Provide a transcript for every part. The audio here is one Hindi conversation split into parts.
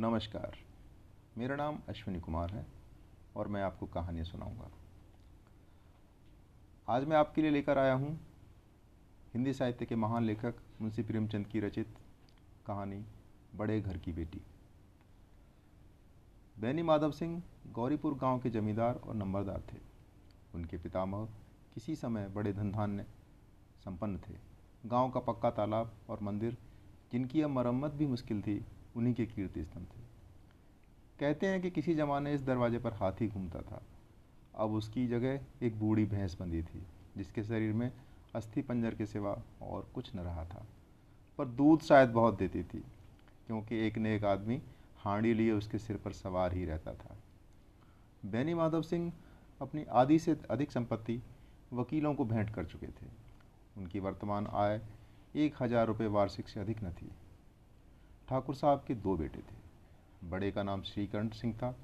नमस्कार। मेरा नाम अश्विनी कुमार है और मैं आपको कहानियाँ सुनाऊँगा। आज मैं आपके लिए लेकर आया हूँ हिंदी साहित्य के महान लेखक मुंशी प्रेमचंद की रचित कहानी, बड़े घर की बेटी। बैनी माधव सिंह गौरीपुर गाँव के जमींदार और नंबरदार थे। उनके पितामह किसी समय बड़े धनधान्य, संपन्न थे। गाँव का पक्का तालाब और मंदिर, जिनकी अब मरम्मत भी मुश्किल थी उन्हीं के कीर्ति स्तंभ थे। कहते हैं कि किसी ज़माने इस दरवाजे पर हाथी घूमता था। अब उसकी जगह एक बूढ़ी भैंस बंधी थी, जिसके शरीर में अस्थि पंजर के सिवा और कुछ न रहा था। पर दूध शायद बहुत देती थी, क्योंकि एक ने एक आदमी हांडी लिए उसके सिर पर सवार ही रहता था। बैनी माधव सिंह अपनी आधी से अधिक संपत्ति वकीलों को भेंट कर चुके थे। उनकी वर्तमान आय एक हज़ार रुपये वार्षिक से अधिक न थी। ठाकुर साहब के दो बेटे थे। बड़े का नाम श्रीकंठ सिंह था।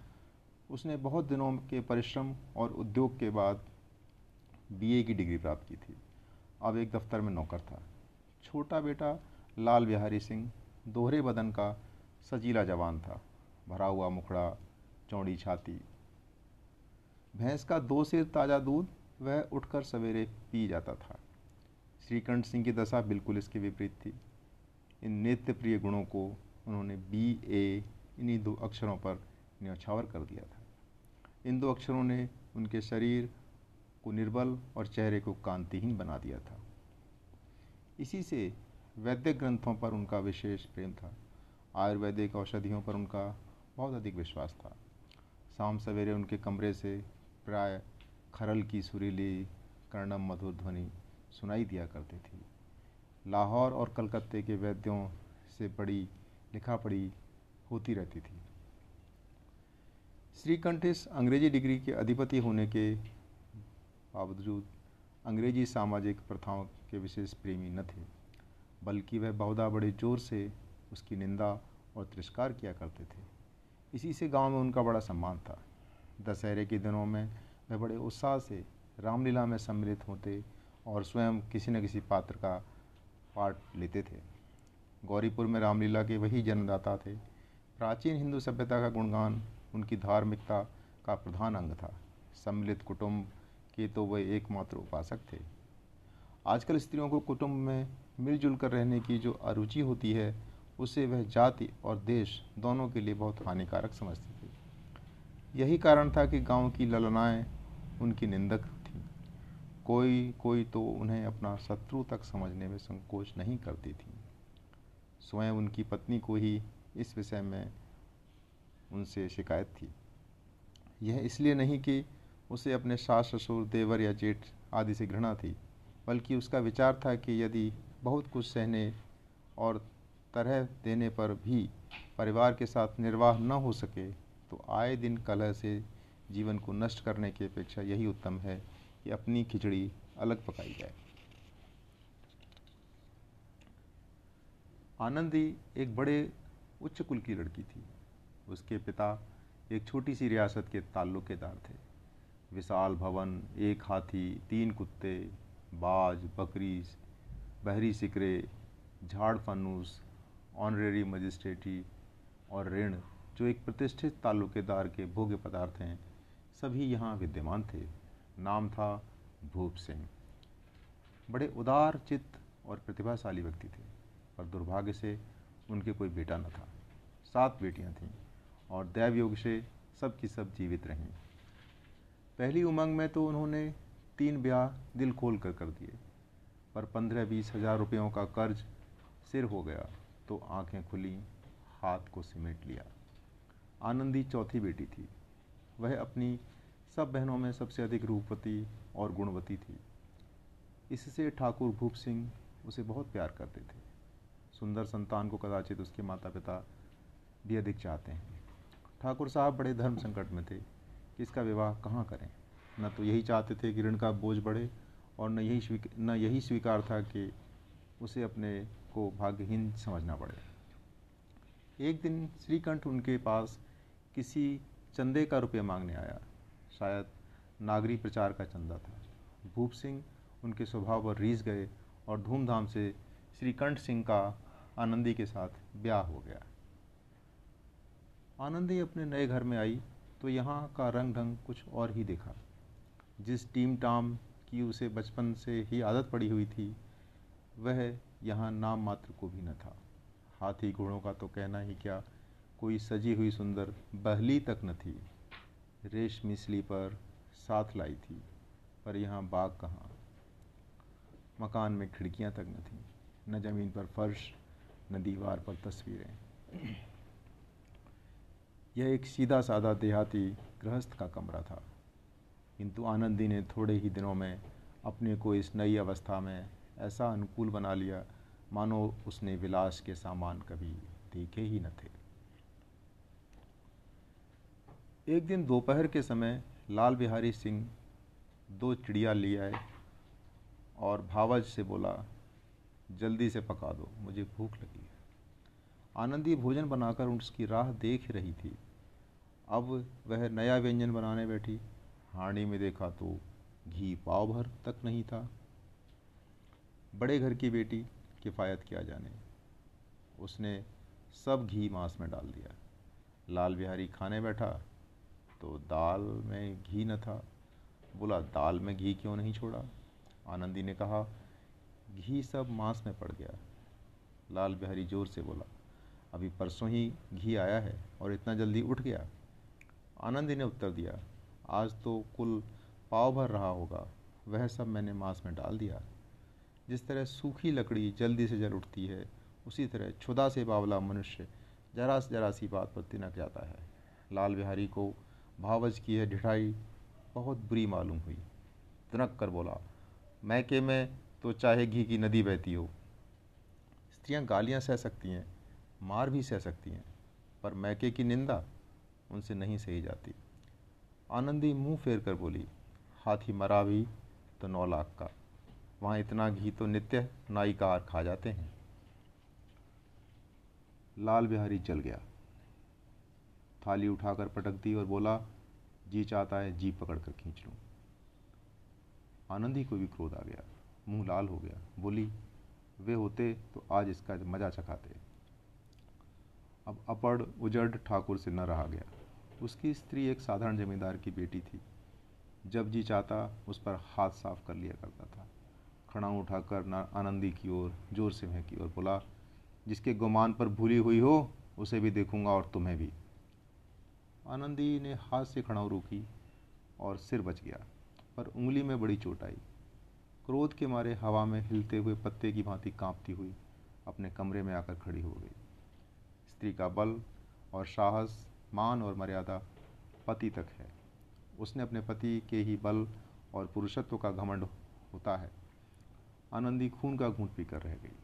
उसने बहुत दिनों के परिश्रम और उद्योग के बाद बीए की डिग्री प्राप्त की थी। अब एक दफ्तर में नौकर था। छोटा बेटा लाल बिहारी सिंह, दोहरे बदन का सजीला जवान था। भरा हुआ मुखड़ा, चौड़ी छाती। भैंस का दो सिर ताज़ा दूध, वह उठकर सवेरे पी जाता था। श्रीकंठ सिंह की दशा बिल्कुल इसके विपरीत थी। इन नेत्र प्रिय गुणों को उन्होंने बी, ए, इन्हीं दो अक्षरों पर न्यौछावर कर दिया था। इन दो अक्षरों ने उनके शरीर को निर्बल और चेहरे को कांतिहीन बना दिया था। इसी से वैद्य ग्रंथों पर उनका विशेष प्रेम था। आयुर्वेदिक औषधियों पर उनका बहुत अधिक विश्वास था। शाम सवेरे उनके कमरे से प्राय खरल की सुरीली, कर्णम मधुर ध्वनि सुनाई दिया करती थी। लाहौर और कलकत्ते के वैद्यों से बड़ी लिखा पढ़ी होती रहती थी। श्रीकंठेश अंग्रेज़ी डिग्री के अधिपति होने के बावजूद अंग्रेज़ी सामाजिक प्रथाओं के विशेष प्रेमी न थे, बल्कि वह बहुधा बड़े ज़ोर से उसकी निंदा और तिरस्कार किया करते थे। इसी से गाँव में उनका बड़ा सम्मान था। दशहरे के दिनों में वह बड़े उत्साह से रामलीला में सम्मिलित होते और स्वयं किसी न किसी पात्र का पार्ट लेते थे। गौरीपुर में रामलीला के वही जन्मदाता थे। प्राचीन हिंदू सभ्यता का गुणगान, उनकी धार्मिकता का प्रधान अंग था। सम्मिलित कुटुंब के तो वह एकमात्र उपासक थे। आजकल स्त्रियों को कुटुंब में मिलजुल कर रहने की जो अरुचि होती है, उसे वह जाति और देश दोनों के लिए बहुत हानिकारक समझती थी। यही कारण था कि गाँव की ललनाएँ उनकी निंदक कोई कोई तो उन्हें अपना शत्रु तक समझने में संकोच नहीं करती थी। स्वयं उनकी पत्नी को ही इस विषय में उनसे शिकायत थी। यह इसलिए नहीं कि उसे अपने सास, ससुर, देवर या जेठ आदि से घृणा थी, बल्कि उसका विचार था कि यदि बहुत कुछ सहने और तरह देने पर भी परिवार के साथ निर्वाह न हो सके तो आए दिन कलह से जीवन को नष्ट करने की अपेक्षा यही उत्तम है कि अपनी खिचड़ी अलग पकाई जाए। आनंदी एक बड़े उच्च कुल की लड़की थी। उसके पिता एक छोटी सी रियासत के ताल्लुकेदार थे। विशाल भवन, एक हाथी, तीन कुत्ते, बाज बकरी बहरी सिकरे, झाड़ फनूस, ऑनरेरी मजिस्ट्रेटी और ऋण, जो एक प्रतिष्ठित ताल्लुकेदार के भोग्य पदार्थ हैं, सभी यहाँ विद्यमान थे। नाम था भूप सिंह। बड़े उदार चित्त और प्रतिभाशाली व्यक्ति थे, पर दुर्भाग्य से उनके कोई बेटा न था। सात बेटियाँ थीं और दैव योग से सब की सब जीवित रहीं। पहली उमंग में तो उन्होंने तीन ब्याह दिल खोल कर कर दिए, पर पंद्रह बीस हज़ार रुपयों का कर्ज सिर हो गया तो आँखें खुली, हाथ को सिमेट लिया। आनंदी चौथी बेटी थी। वह अपनी सब बहनों में सबसे अधिक रूपवती और गुणवती थी। इससे ठाकुर भूप सिंह उसे बहुत प्यार करते थे। सुंदर संतान को कदाचित उसके माता पिता भी अधिक चाहते हैं। ठाकुर साहब बड़े धर्म संकट में थे कि इसका विवाह कहाँ करें। न तो यही चाहते थे कि ऋण का बोझ बढ़े और न यही न यही स्वीकार था कि उसे अपने को भाग्यहीन समझना पड़े। एक दिन श्रीकंठ उनके पास किसी चंदे का रुपये मांगने आया। शायद नागरी प्रचार का चंदा था। भूप सिंह उनके स्वभाव पर रीझ गए और धूमधाम से श्रीकंठ सिंह का आनंदी के साथ ब्याह हो गया। आनंदी अपने नए घर में आई तो यहाँ का रंग ढंग कुछ और ही देखा। जिस टीम टाम की उसे बचपन से ही आदत पड़ी हुई थी, वह यहाँ नाम मात्र को भी न था। हाथी घोड़ों का तो कहना ही क्या, कोई सजी हुई सुंदर बहली तक न थी। रेशमी स्लीपर साथ लाई थी, पर यहाँ बाग कहाँ? मकान में खिड़कियाँ तक न थीं, न ज़मीन पर फर्श, न दीवार पर तस्वीरें। यह एक सीधा साधा देहाती गृहस्थ का कमरा था, किंतु आनंदी ने थोड़े ही दिनों में अपने को इस नई अवस्था में ऐसा अनुकूल बना लिया मानो उसने विलास के सामान कभी देखे ही न थे। एक दिन दोपहर के समय लाल बिहारी सिंह दो चिड़िया ले आए और भावज से बोला, जल्दी से पका दो, मुझे भूख लगी है। आनंदी भोजन बनाकर उसकी राह देख रही थी। अब वह नया व्यंजन बनाने बैठी। हांडी में देखा तो घी पाव भर तक नहीं था। बड़े घर की बेटी किफ़ायत किया जाने। उसने सब घी मांस में डाल दिया। लाल बिहारी खाने बैठा। तो दाल में घी न था। बोला, दाल में घी क्यों नहीं छोड़ा? आनंदी ने कहा, घी सब मांस में पड़ गया। लाल बिहारी ज़ोर से बोला, अभी परसों ही घी आया है और इतना जल्दी उठ गया। आनंदी ने उत्तर दिया, आज तो कुल पाव भर रहा होगा, वह सब मैंने मांस में डाल दिया। जिस तरह सूखी लकड़ी जल्दी से जल उठती है, उसी तरह छुदा से बावला मनुष्य जरा से जरा सी बात पर तिनक जाता है। लाल बिहारी को भावज की यह ढिठाई बहुत बुरी मालूम हुई। तिनक कर बोला, मैके में तो चाहे घी की नदी बहती हो। स्त्रियाँ गालियाँ सह सकती हैं, मार भी सह सकती हैं, पर मैके की निंदा उनसे नहीं सही जाती। आनंदी मुँह फेर कर बोली, हाथी मरा भी तो नौ लाख का। वहाँ इतना घी तो नित्य नाई कार खा जाते हैं। लाल बिहारी चल गया। थाली उठाकर पटक दी और बोला, जी चाहता है, जी पकड़ कर खींच लूँ। आनंदी को भी क्रोध आ गया। मुँह लाल हो गया। बोली, वे होते तो आज इसका मज़ा चखाते। अब अपड़ उजड़ ठाकुर से न रहा गया। उसकी स्त्री एक साधारण जमींदार की बेटी थी। जब जी चाहता, उस पर हाथ साफ़ कर लिया करता था। खड़ा उठाकर ना आनंदी की ओर, ज़ोर से की ओर बोला, जिसके गुमान पर भूली हुई हो, उसे भी देखूँगा और तुम्हें भी। आनंदी ने हाथ से खड़ाऊ रोकी और सिर बच गया, पर उंगली में बड़ी चोट आई। क्रोध के मारे हवा में हिलते हुए पत्ते की भांति कांपती हुई अपने कमरे में आकर खड़ी हो गई। स्त्री का बल और साहस, मान और मर्यादा पति तक है। उसने अपने पति के ही बल और पुरुषत्व का घमंड होता है। आनंदी खून का घूंट पीकर रह गई।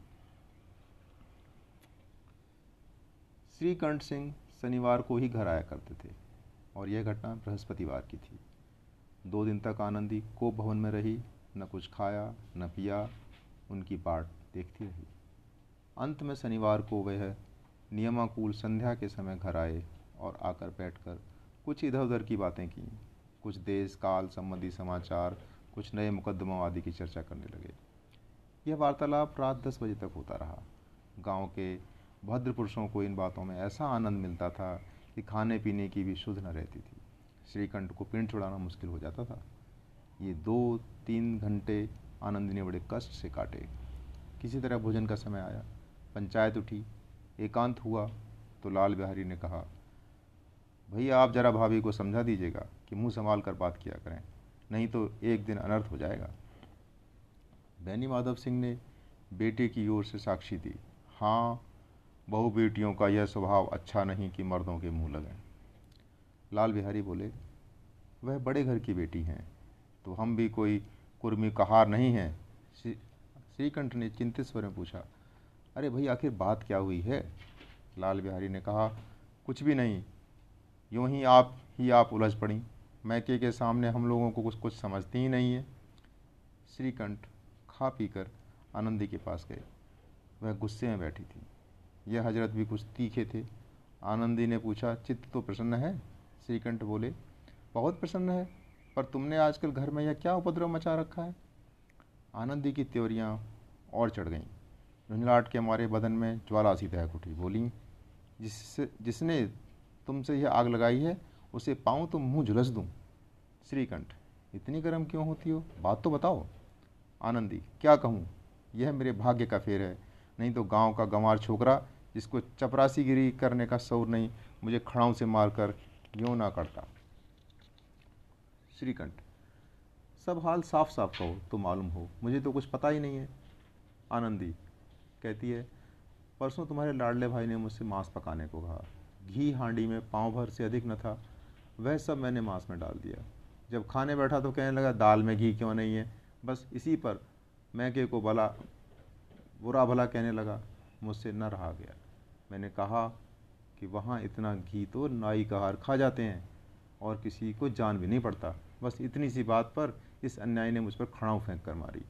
श्रीकंठ सिंह शनिवार को ही घर आया करते थे और यह घटना बृहस्पतिवार की थी। दो दिन तक आनंदी को भवन में रही, न कुछ खाया, न पिया, उनकी बाट देखती रही। अंत में शनिवार को वह नियमाकूल संध्या के समय घर आए और आकर बैठकर कुछ इधर उधर की बातें की। कुछ देश, काल संबंधी समाचार, कुछ नए मुकदमों आदि की चर्चा करने लगे। यह वार्तालाप रात दस बजे तक होता रहा। गाँव के भद्र पुरुषों को इन बातों में ऐसा आनंद मिलता था कि खाने पीने की भी शुद्ध न रहती थी। श्रीकंठ को पिंड छुड़ाना मुश्किल हो जाता था। ये दो तीन घंटे आनंद ने बड़े कष्ट से काटे। किसी तरह भोजन का समय आया। पंचायत उठी। एकांत हुआ तो लाल बिहारी ने कहा, भैया, आप जरा भाभी को समझा दीजिएगा कि मुँह संभाल कर बात किया करें, नहीं तो एक दिन अनर्थ हो जाएगा। बैनी माधव सिंह ने बेटे की ओर से साक्षी दी हाँ बहु बेटियों का यह स्वभाव अच्छा नहीं कि मर्दों के मुँह लगें। लाल बिहारी बोले, वह बड़े घर की बेटी हैं तो हम भी कोई कुर्मी कहार नहीं हैं। श्रीकंठ ने चिंतित स्वर में पूछा, अरे भाई, आखिर बात क्या हुई है? लाल बिहारी ने कहा, कुछ भी नहीं, यूँ ही आप ही आप उलझ पड़ी। मैके के सामने हम लोगों को कुछ कुछ समझती ही नहीं है। श्रीकंठ खा पी कर आनंदी के पास गए। वह गुस्से में बैठी थी। यह हज़रत भी कुछ तीखे थे। आनंदी ने पूछा, चित्त तो प्रसन्न है? श्रीकंठ बोले, बहुत प्रसन्न है, पर तुमने आजकल घर में यह क्या उपद्रव मचा रखा है? आनंदी की त्योरियाँ और चढ़ गईं। झुंझलाहट के हमारे बदन में ज्वाला सी दहक उठी। बोली, जिस, जिसने तुमसे यह आग लगाई है, उसे पाऊँ तो मुँह झुलस दूँ। श्रीकंठ, इतनी गर्म क्यों होती हो? बात तो बताओ। आनंदी, क्या कहूँ? यह मेरे भाग्य का फेर है, नहीं तो गाँव का गंवार छोकरा जिसको चपरासी गिरी करने का शौर नहीं, मुझे खड़ाऊ से मारकर यूँ ना करता? श्रीकंठ, सब हाल साफ़ साफ़ कहो तो मालूम हो, मुझे तो कुछ पता ही नहीं है। आनंदी कहती है, परसों तुम्हारे लाडले भाई ने मुझसे मांस पकाने को कहा। घी हांडी में पाँव भर से अधिक न था, वह सब मैंने मांस में डाल दिया। जब खाने बैठा तो कहने लगा, दाल में घी क्यों नहीं है? बस इसी पर मैके को भला बुरा भला कहने लगा, मुझसे न रहा गया। मैंने कहा कि वहाँ इतना घी तो नाई का हार खा जाते हैं और किसी को जान भी नहीं पड़ता। बस इतनी सी बात पर इस अन्याय ने मुझ पर खड़ाऊ फेंक कर मारी।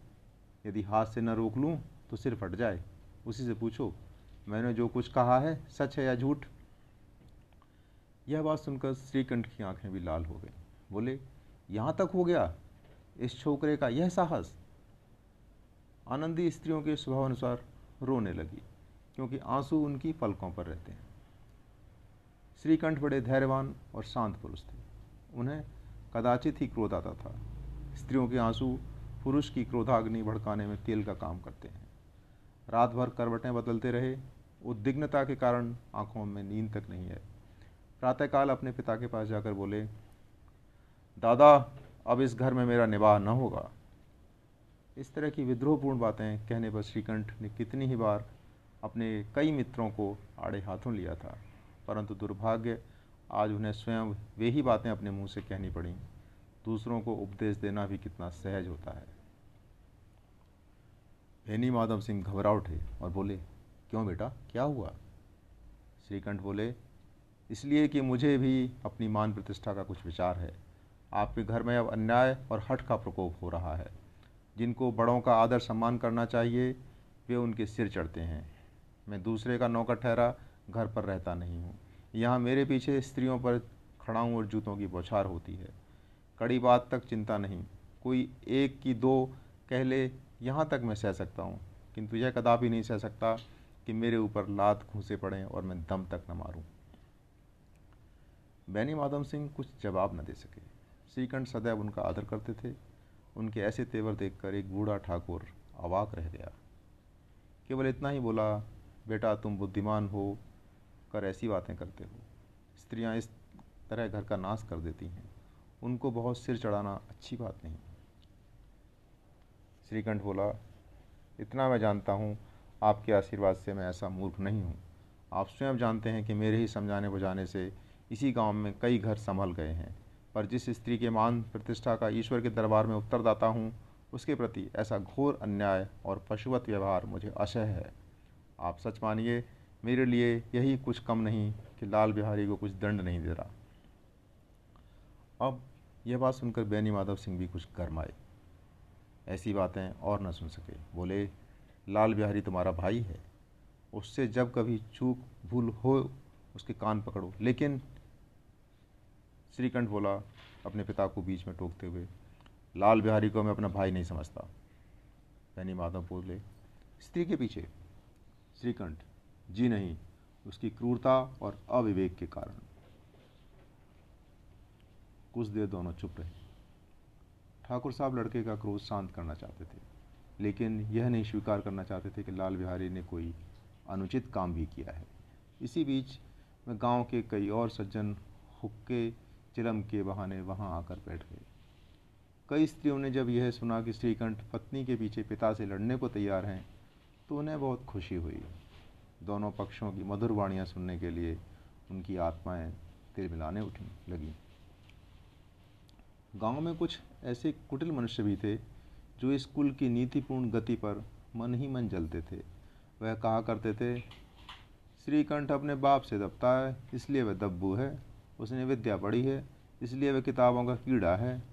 यदि हाथ से न रोक लूँ तो सिर फट जाए। उसी से पूछो, मैंने जो कुछ कहा है, सच है या झूठ? यह बात सुनकर श्रीकंठ की आँखें भी लाल हो गई। बोले, यहाँ तक हो गया? इस छोकरे का यह साहस? आनंदी स्त्रियों के स्वभाव अनुसार रोने लगी। क्योंकि आँसू उनकी पलकों पर रहते हैं। श्रीकंठ बड़े धैर्यवान और शांत पुरुष थे। उन्हें कदाचित ही क्रोध आता था। स्त्रियों के आँसू पुरुष की क्रोधाग्नि भड़काने में तेल का काम करते हैं। रात भर करवटें बदलते रहे। उद्विग्नता के कारण आँखों में नींद तक नहीं आई। प्रातःकाल अपने पिता के पास जाकर बोले, दादा, अब इस घर में मेरा निवाह न होगा। इस तरह की विद्रोहपूर्ण बातें कहने पर श्रीकंठ ने कितनी ही बार अपने कई मित्रों को आड़े हाथों लिया था। परंतु दुर्भाग्य, आज उन्हें स्वयं वे ही बातें अपने मुँह से कहनी पड़ी। दूसरों को उपदेश देना भी कितना सहज होता है। भैनी माधव सिंह घबरा उठे और बोले, क्यों बेटा, क्या हुआ? श्रीकंठ बोले, इसलिए कि मुझे भी अपनी मान प्रतिष्ठा का कुछ विचार है। आपके घर में अब अन्याय और हट का प्रकोप हो रहा है। जिनको बड़ों का आदर सम्मान करना चाहिए, वे उनके सिर चढ़ते हैं। मैं दूसरे का नौकर ठहरा, घर पर रहता नहीं हूँ। यहाँ मेरे पीछे स्त्रियों पर खड़ाऊँ और जूतों की बौछार होती है। कड़ी बात तक चिंता नहीं। कोई एक की दो कह ले यहाँ तक मैं सह सकता हूँ। किंतु यह कदापि नहीं सह सकता कि मेरे ऊपर लात घूसे पड़ें और मैं दम तक न मारूं। बैनी माधव सिंह कुछ जवाब न दे सके। श्रीकंठ सदैव उनका आदर करते थे। उनके ऐसे तेवर देखकर एक बूढ़ा ठाकुर अवाक रह गया। केवल इतना ही बोला बेटा तुम बुद्धिमान हो, कर ऐसी बातें करते हो। स्त्रियाँ इस तरह घर का नाश कर देती हैं। उनको बहुत सिर चढ़ाना अच्छी बात नहीं। श्रीकंठ बोला, इतना मैं जानता हूँ, आपके आशीर्वाद से मैं ऐसा मूर्ख नहीं हूँ। आप स्वयं जानते हैं कि मेरे ही समझाने बुझाने से इसी गाँव में कई घर संभल गए हैं। पर जिस स्त्री के मान प्रतिष्ठा का ईश्वर के दरबार में उत्तरदाता हूँ, उसके प्रति ऐसा घोर अन्याय और पशुवत व्यवहार मुझे असह है। आप सच मानिए, मेरे लिए यही कुछ कम नहीं कि लाल बिहारी को कुछ दंड नहीं दे रहा। अब यह बात सुनकर बैनी माधव सिंह भी कुछ गर्म आए। ऐसी बातें और न सुन सके। बोले, लाल बिहारी तुम्हारा भाई है। उससे जब कभी चूक भूल हो, उसके कान पकड़ो। लेकिन श्रीकंठ बोला अपने पिता को बीच में टोकते हुए, लाल बिहारी को मैं अपना भाई नहीं समझता। बैनी माधव बोले, स्त्री के पीछे श्रीकंठ जी नहीं, उसकी क्रूरता और अविवेक के कारण। कुछ देर दोनों चुप रहे। ठाकुर साहब लड़के का क्रोध शांत करना चाहते थे, लेकिन यह नहीं स्वीकार करना चाहते थे कि लाल बिहारी ने कोई अनुचित काम भी किया है। इसी बीच में गाँव के कई और सज्जन हुक्के, चिलम के बहाने वहाँ आकर बैठ गए। कई स्त्रियों ने जब यह सुना कि श्रीकंठ पत्नी के पीछे पिता से लड़ने को तैयार हैं तो उन्हें बहुत खुशी हुई। दोनों पक्षों की मधुर वाणियाँ सुनने के लिए उनकी आत्माएँ तिल मिलाने उठी लगी। गाँव में कुछ ऐसे कुटिल मनुष्य भी थे, जो इस कुल की नीतिपूर्ण गति पर मन ही मन जलते थे। वह कहा करते थे, श्रीकंठ अपने बाप से दबता है, इसलिए वह दब्बू है। उसने विद्या पढ़ी है, इसलिए वह किताबों का कीड़ा है।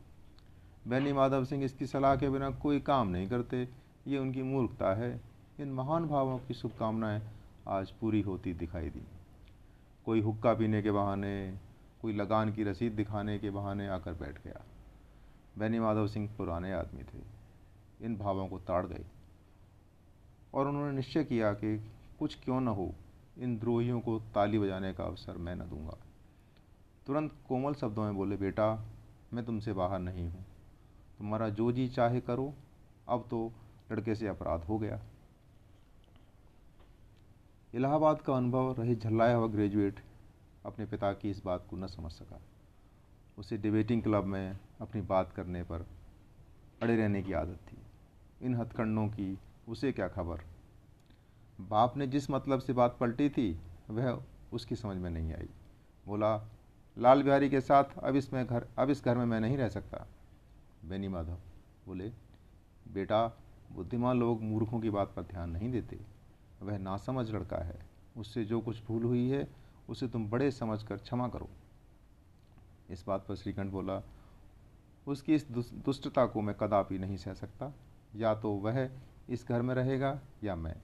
बैनी माधव सिंह इसकी सलाह के बिना कोई काम नहीं करते, ये उनकी मूर्खता है। इन महान भावों की शुभकामनाएँ आज पूरी होती दिखाई दी। कोई हुक्का पीने के बहाने, कोई लगान की रसीद दिखाने के बहाने आकर बैठ गया। बैनी माधव सिंह पुराने आदमी थे। इन भावों को ताड़ गए। और उन्होंने निश्चय किया कि कुछ क्यों न हो, इन द्रोहियों को ताली बजाने का अवसर मैं न दूँगा। तुरंत कोमल शब्दों में बोले, बेटा, मैं तुमसे बाहर नहीं हूँ। तुम्हारा जो जी चाहे करो। अब तो लड़के से अपराध हो गया। इलाहाबाद का अनुभव रही झल्लाया हुआ ग्रेजुएट अपने पिता की इस बात को न समझ सका। उसे डिबेटिंग क्लब में अपनी बात करने पर अड़े रहने की आदत थी। इन हथकंडों की उसे क्या खबर? बाप ने जिस मतलब से बात पलटी थी, वह उसकी समझ में नहीं आई। बोला, लाल बिहारी के साथ अब इसमें घर, अब इस घर में मैं नहीं रह सकता। बेनी माधव बोले, बेटा, बुद्धिमान लोग मूर्खों की बात पर ध्यान नहीं देते। वह नासमझ लड़का है। उससे जो कुछ भूल हुई है, उसे तुम बड़े समझ कर क्षमा करो। इस बात पर श्रीकंठ बोला, उसकी इस दुष्टता को मैं कदापि नहीं सह सकता। या तो वह इस घर में रहेगा, या मैं।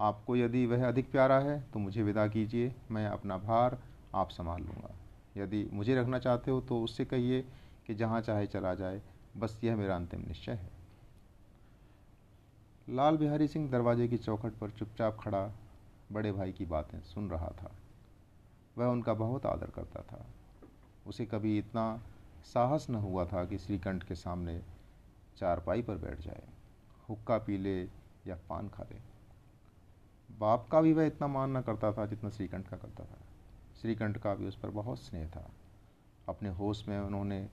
आपको यदि वह अधिक प्यारा है तो मुझे विदा कीजिए। मैं अपना भार आप संभाल लूँगा। यदि मुझे रखना चाहते हो तो उससे कहिए कि जहाँ चाहे चला जाए। बस यह मेरा अंतिम निश्चय है। लाल बिहारी सिंह दरवाजे की चौखट पर चुपचाप खड़ा बड़े भाई की बातें सुन रहा था। वह उनका बहुत आदर करता था। उसे कभी इतना साहस न हुआ था कि श्रीकंठ के सामने चारपाई पर बैठ जाए, हुक्का पी ले या पान खा ले। बाप का भी वह इतना मान न करता था जितना श्रीकंठ का करता था। श्रीकंठ का भी उस पर बहुत स्नेह था। अपने होश में उन्होंने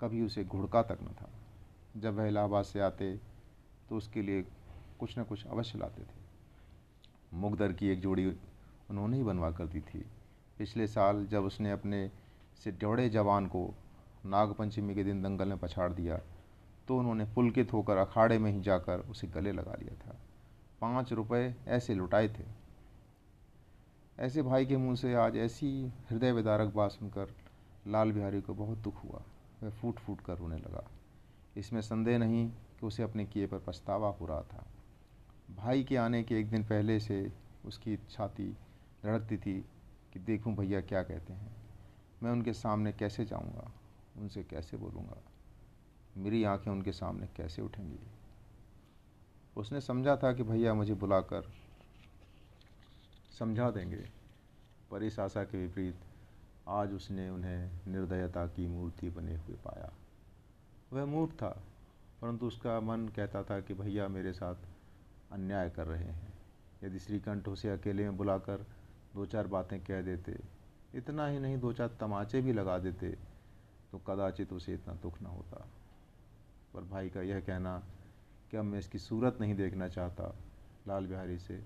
कभी उसे घुड़का तक न था। जब वह इलाहाबाद से आते तो उसके लिए कुछ न कुछ अवश्य लाते थे। मुगदर की एक जोड़ी उन्होंने ही बनवा कर दी थी। पिछले साल जब उसने अपने से डौड़े जवान को नागपंचमी के दिन दंगल में पछाड़ दिया तो उन्होंने पुलकित होकर अखाड़े में ही जाकर उसे गले लगा लिया था। पाँच रुपए ऐसे लुटाए थे। ऐसे भाई के मुँह से आज ऐसी हृदय विदारक बात सुनकर लाल बिहारी को बहुत दुख हुआ। वह फूट फूट कर रोने लगा। इसमें संदेह नहीं कि उसे अपने किए पर पछतावा हो रहा था। भाई के आने के एक दिन पहले से उसकी छाती धड़कती थी कि देखूँ भैया क्या कहते हैं। मैं उनके सामने कैसे जाऊँगा? उनसे कैसे बोलूँगा? मेरी आँखें उनके सामने कैसे उठेंगी? उसने समझा था कि भैया मुझे बुलाकर समझा देंगे, पर इस आशा के विपरीत आज उसने उन्हें निर्दयता की मूर्ति बने हुए पाया। वह मूर्ख था, परंतु उसका मन कहता था कि भैया मेरे साथ अन्याय कर रहे हैं। यदि श्रीकंठ उसे अकेले में बुलाकर दो चार बातें कह देते, इतना ही नहीं दो चार तमाचे भी लगा देते तो कदाचित उसे इतना दुख न होता। पर भाई का यह कहना कि अब मैं इसकी सूरत नहीं देखना चाहता, लाल बिहारी से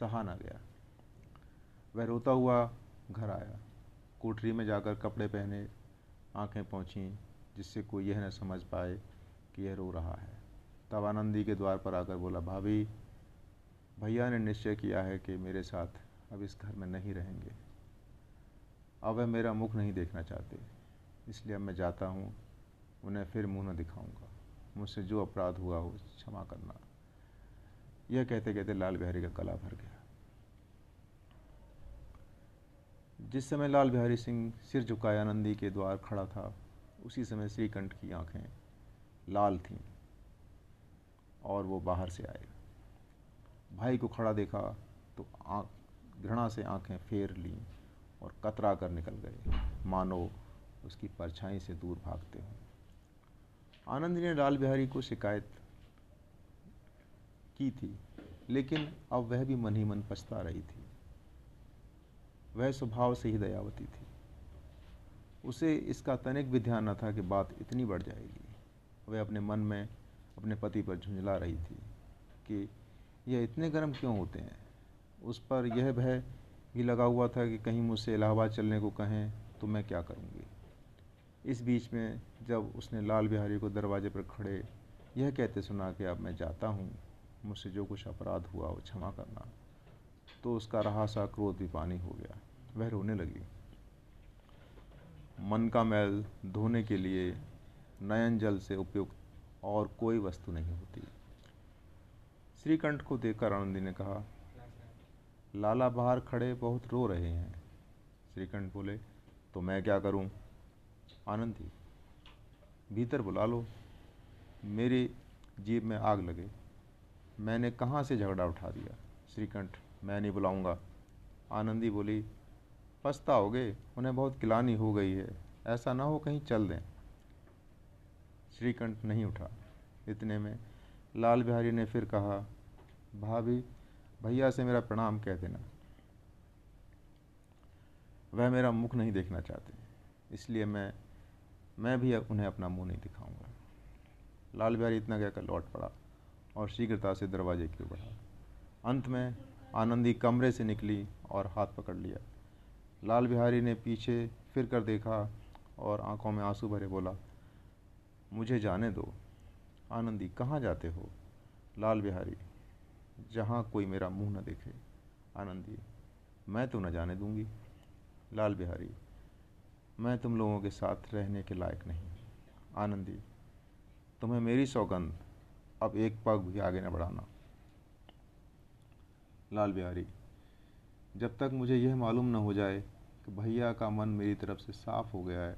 सहा ना गया। वह रोता हुआ घर आया। कोठरी में जाकर कपड़े पहने आँखें पहुँची, जिससे कोई यह न समझ पाए कि यह रो रहा है। तब आनंदी के द्वार पर आकर बोला, भाभी भैया ने निश्चय किया है कि मेरे साथ अब इस घर में नहीं रहेंगे। अब वह मेरा मुख नहीं देखना चाहते। इसलिए अब मैं जाता हूँ, उन्हें फिर मुँह न दिखाऊँगा। मुझसे जो अपराध हुआ हो, क्षमा करना। यह कहते कहते लाल बिहारी का गला भर गया। जिस समय लाल बिहारी सिंह सिर झुकाए आनंदी के द्वार खड़ा था, उसी समय श्रीकंठ की आँखें लाल थीं और वो बाहर से आए। भाई को खड़ा देखा तो आँख, घृणा से आँखें फेर लीं और कतरा कर निकल गए। मानो उसकी परछाई से दूर भागते हों। आनंद ने लाल बिहारी को शिकायत की थी, लेकिन अब वह भी मन ही मन पछता रही थी। वह स्वभाव से ही दयावती थी। उसे इसका तनिक भी ध्यान न था कि बात इतनी बढ़ जाएगी। वह अपने मन में, अपने पति पर झुंझला रही थी कि यह इतने गर्म क्यों होते हैं? उस पर यह भय भी लगा हुआ था कि कहीं मुझसे इलाहाबाद चलने को कहें तो मैं क्या करूँगी। इस बीच में जब उसने लाल बिहारी को दरवाजे पर खड़े, यह कहते सुना कि अब मैं जाता हूँ, मुझसे जो कुछ अपराध हुआ वो क्षमा करना। तो उसका रहा सा क्रोध भी पानी हो गया। वह रोने लगी। मन का मैल धोने के लिए नयन जल से उपयुक्त और कोई वस्तु नहीं होती। श्रीकंठ को देखकर आनंदी ने कहा, लाला बाहर खड़े बहुत रो रहे हैं। श्रीकंठ बोले तो मैं क्या करूँ? आनंदी, भीतर बुला लो। मेरी जीप में आग लगे। मैंने कहाँ से झगड़ा उठा दिया? श्रीकंठ, मैं नहीं बुलाऊँगा आनंदी बोली पछताओगे उन्हें बहुत किलानी हो गई है। ऐसा ना हो कहीं चल दें श्रीकंठ नहीं उठा। इतने में लाल बिहारी ने फिर कहा, भाभी, भैया से मेरा प्रणाम कह देना। वह मेरा मुख नहीं देखना चाहते, इसलिए मैं मैं भी उन्हें अपना मुँह नहीं दिखाऊँगा। लाल बिहारी इतना कहकर लौट पड़ा और शीघ्रता से दरवाजे की ओर बढ़ा। अंत में आनंदी कमरे से निकली और हाथ पकड़ लिया। लाल बिहारी ने पीछे फिर कर देखा और आँखों में आँसू भरे बोला, मुझे जाने दो। आनंदी, कहाँ जाते हो? लाल बिहारी, जहाँ कोई मेरा मुँह न देखे। आनंदी, मैं तो न जाने दूँगी। लाल बिहारी, मैं तुम लोगों के साथ रहने के लायक नहीं। आनंदी, तुम्हें मेरी सौगंध, अब एक पग भी आगे न बढ़ाना। लाल बिहारी, जब तक मुझे यह मालूम न हो जाए कि भैया का मन मेरी तरफ़ से साफ़ हो गया है,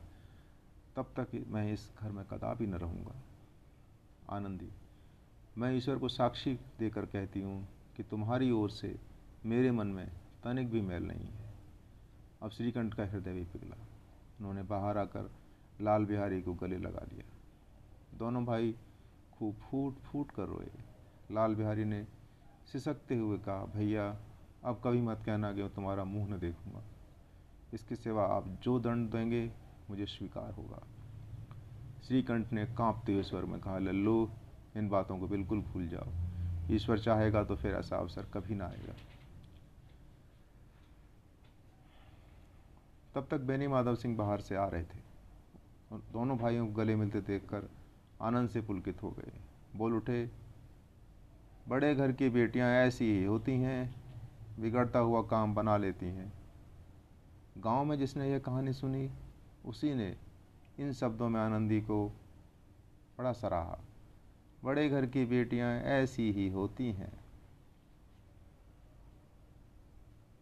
तब तक मैं इस घर में कदापि न रहूँगा। आनंदी। मैं ईश्वर को साक्षी देकर कहती हूँ कि तुम्हारी ओर से मेरे मन में तनिक भी मैल नहीं है। अब श्रीकंठ का हृदय भी पिघला। उन्होंने बाहर आकर लाल बिहारी को गले लगा लिया। दोनों भाई खूब फूट फूट कर रोए। लाल बिहारी ने सिसकते हुए कहा, भैया, अब कभी मत कहना कि मैं तुम्हारा मुँह न देखूँगा। इसके सिवा आप जो दंड देंगे, मुझे स्वीकार होगा। श्रीकंठ ने कांपते हुए स्वर में कहा, लल्लू, इन बातों को बिल्कुल भूल जाओ। ईश्वर चाहेगा तो फिर ऐसा अवसर कभी ना आएगा। तब तक बेनी माधव सिंह बाहर से आ रहे थे। दोनों भाइयों को गले मिलते देखकर आनंद से पुलकित हो गए। बोल उठे, बड़े घर की बेटियाँ ऐसी ही होती हैं, बिगड़ता हुआ काम बना लेती हैं। गाँव में जिसने यह कहानी सुनी, उसी ने इन शब्दों में आनंदी को बड़ा सराहा। बड़े घर की बेटियाँ ऐसी ही होती हैं।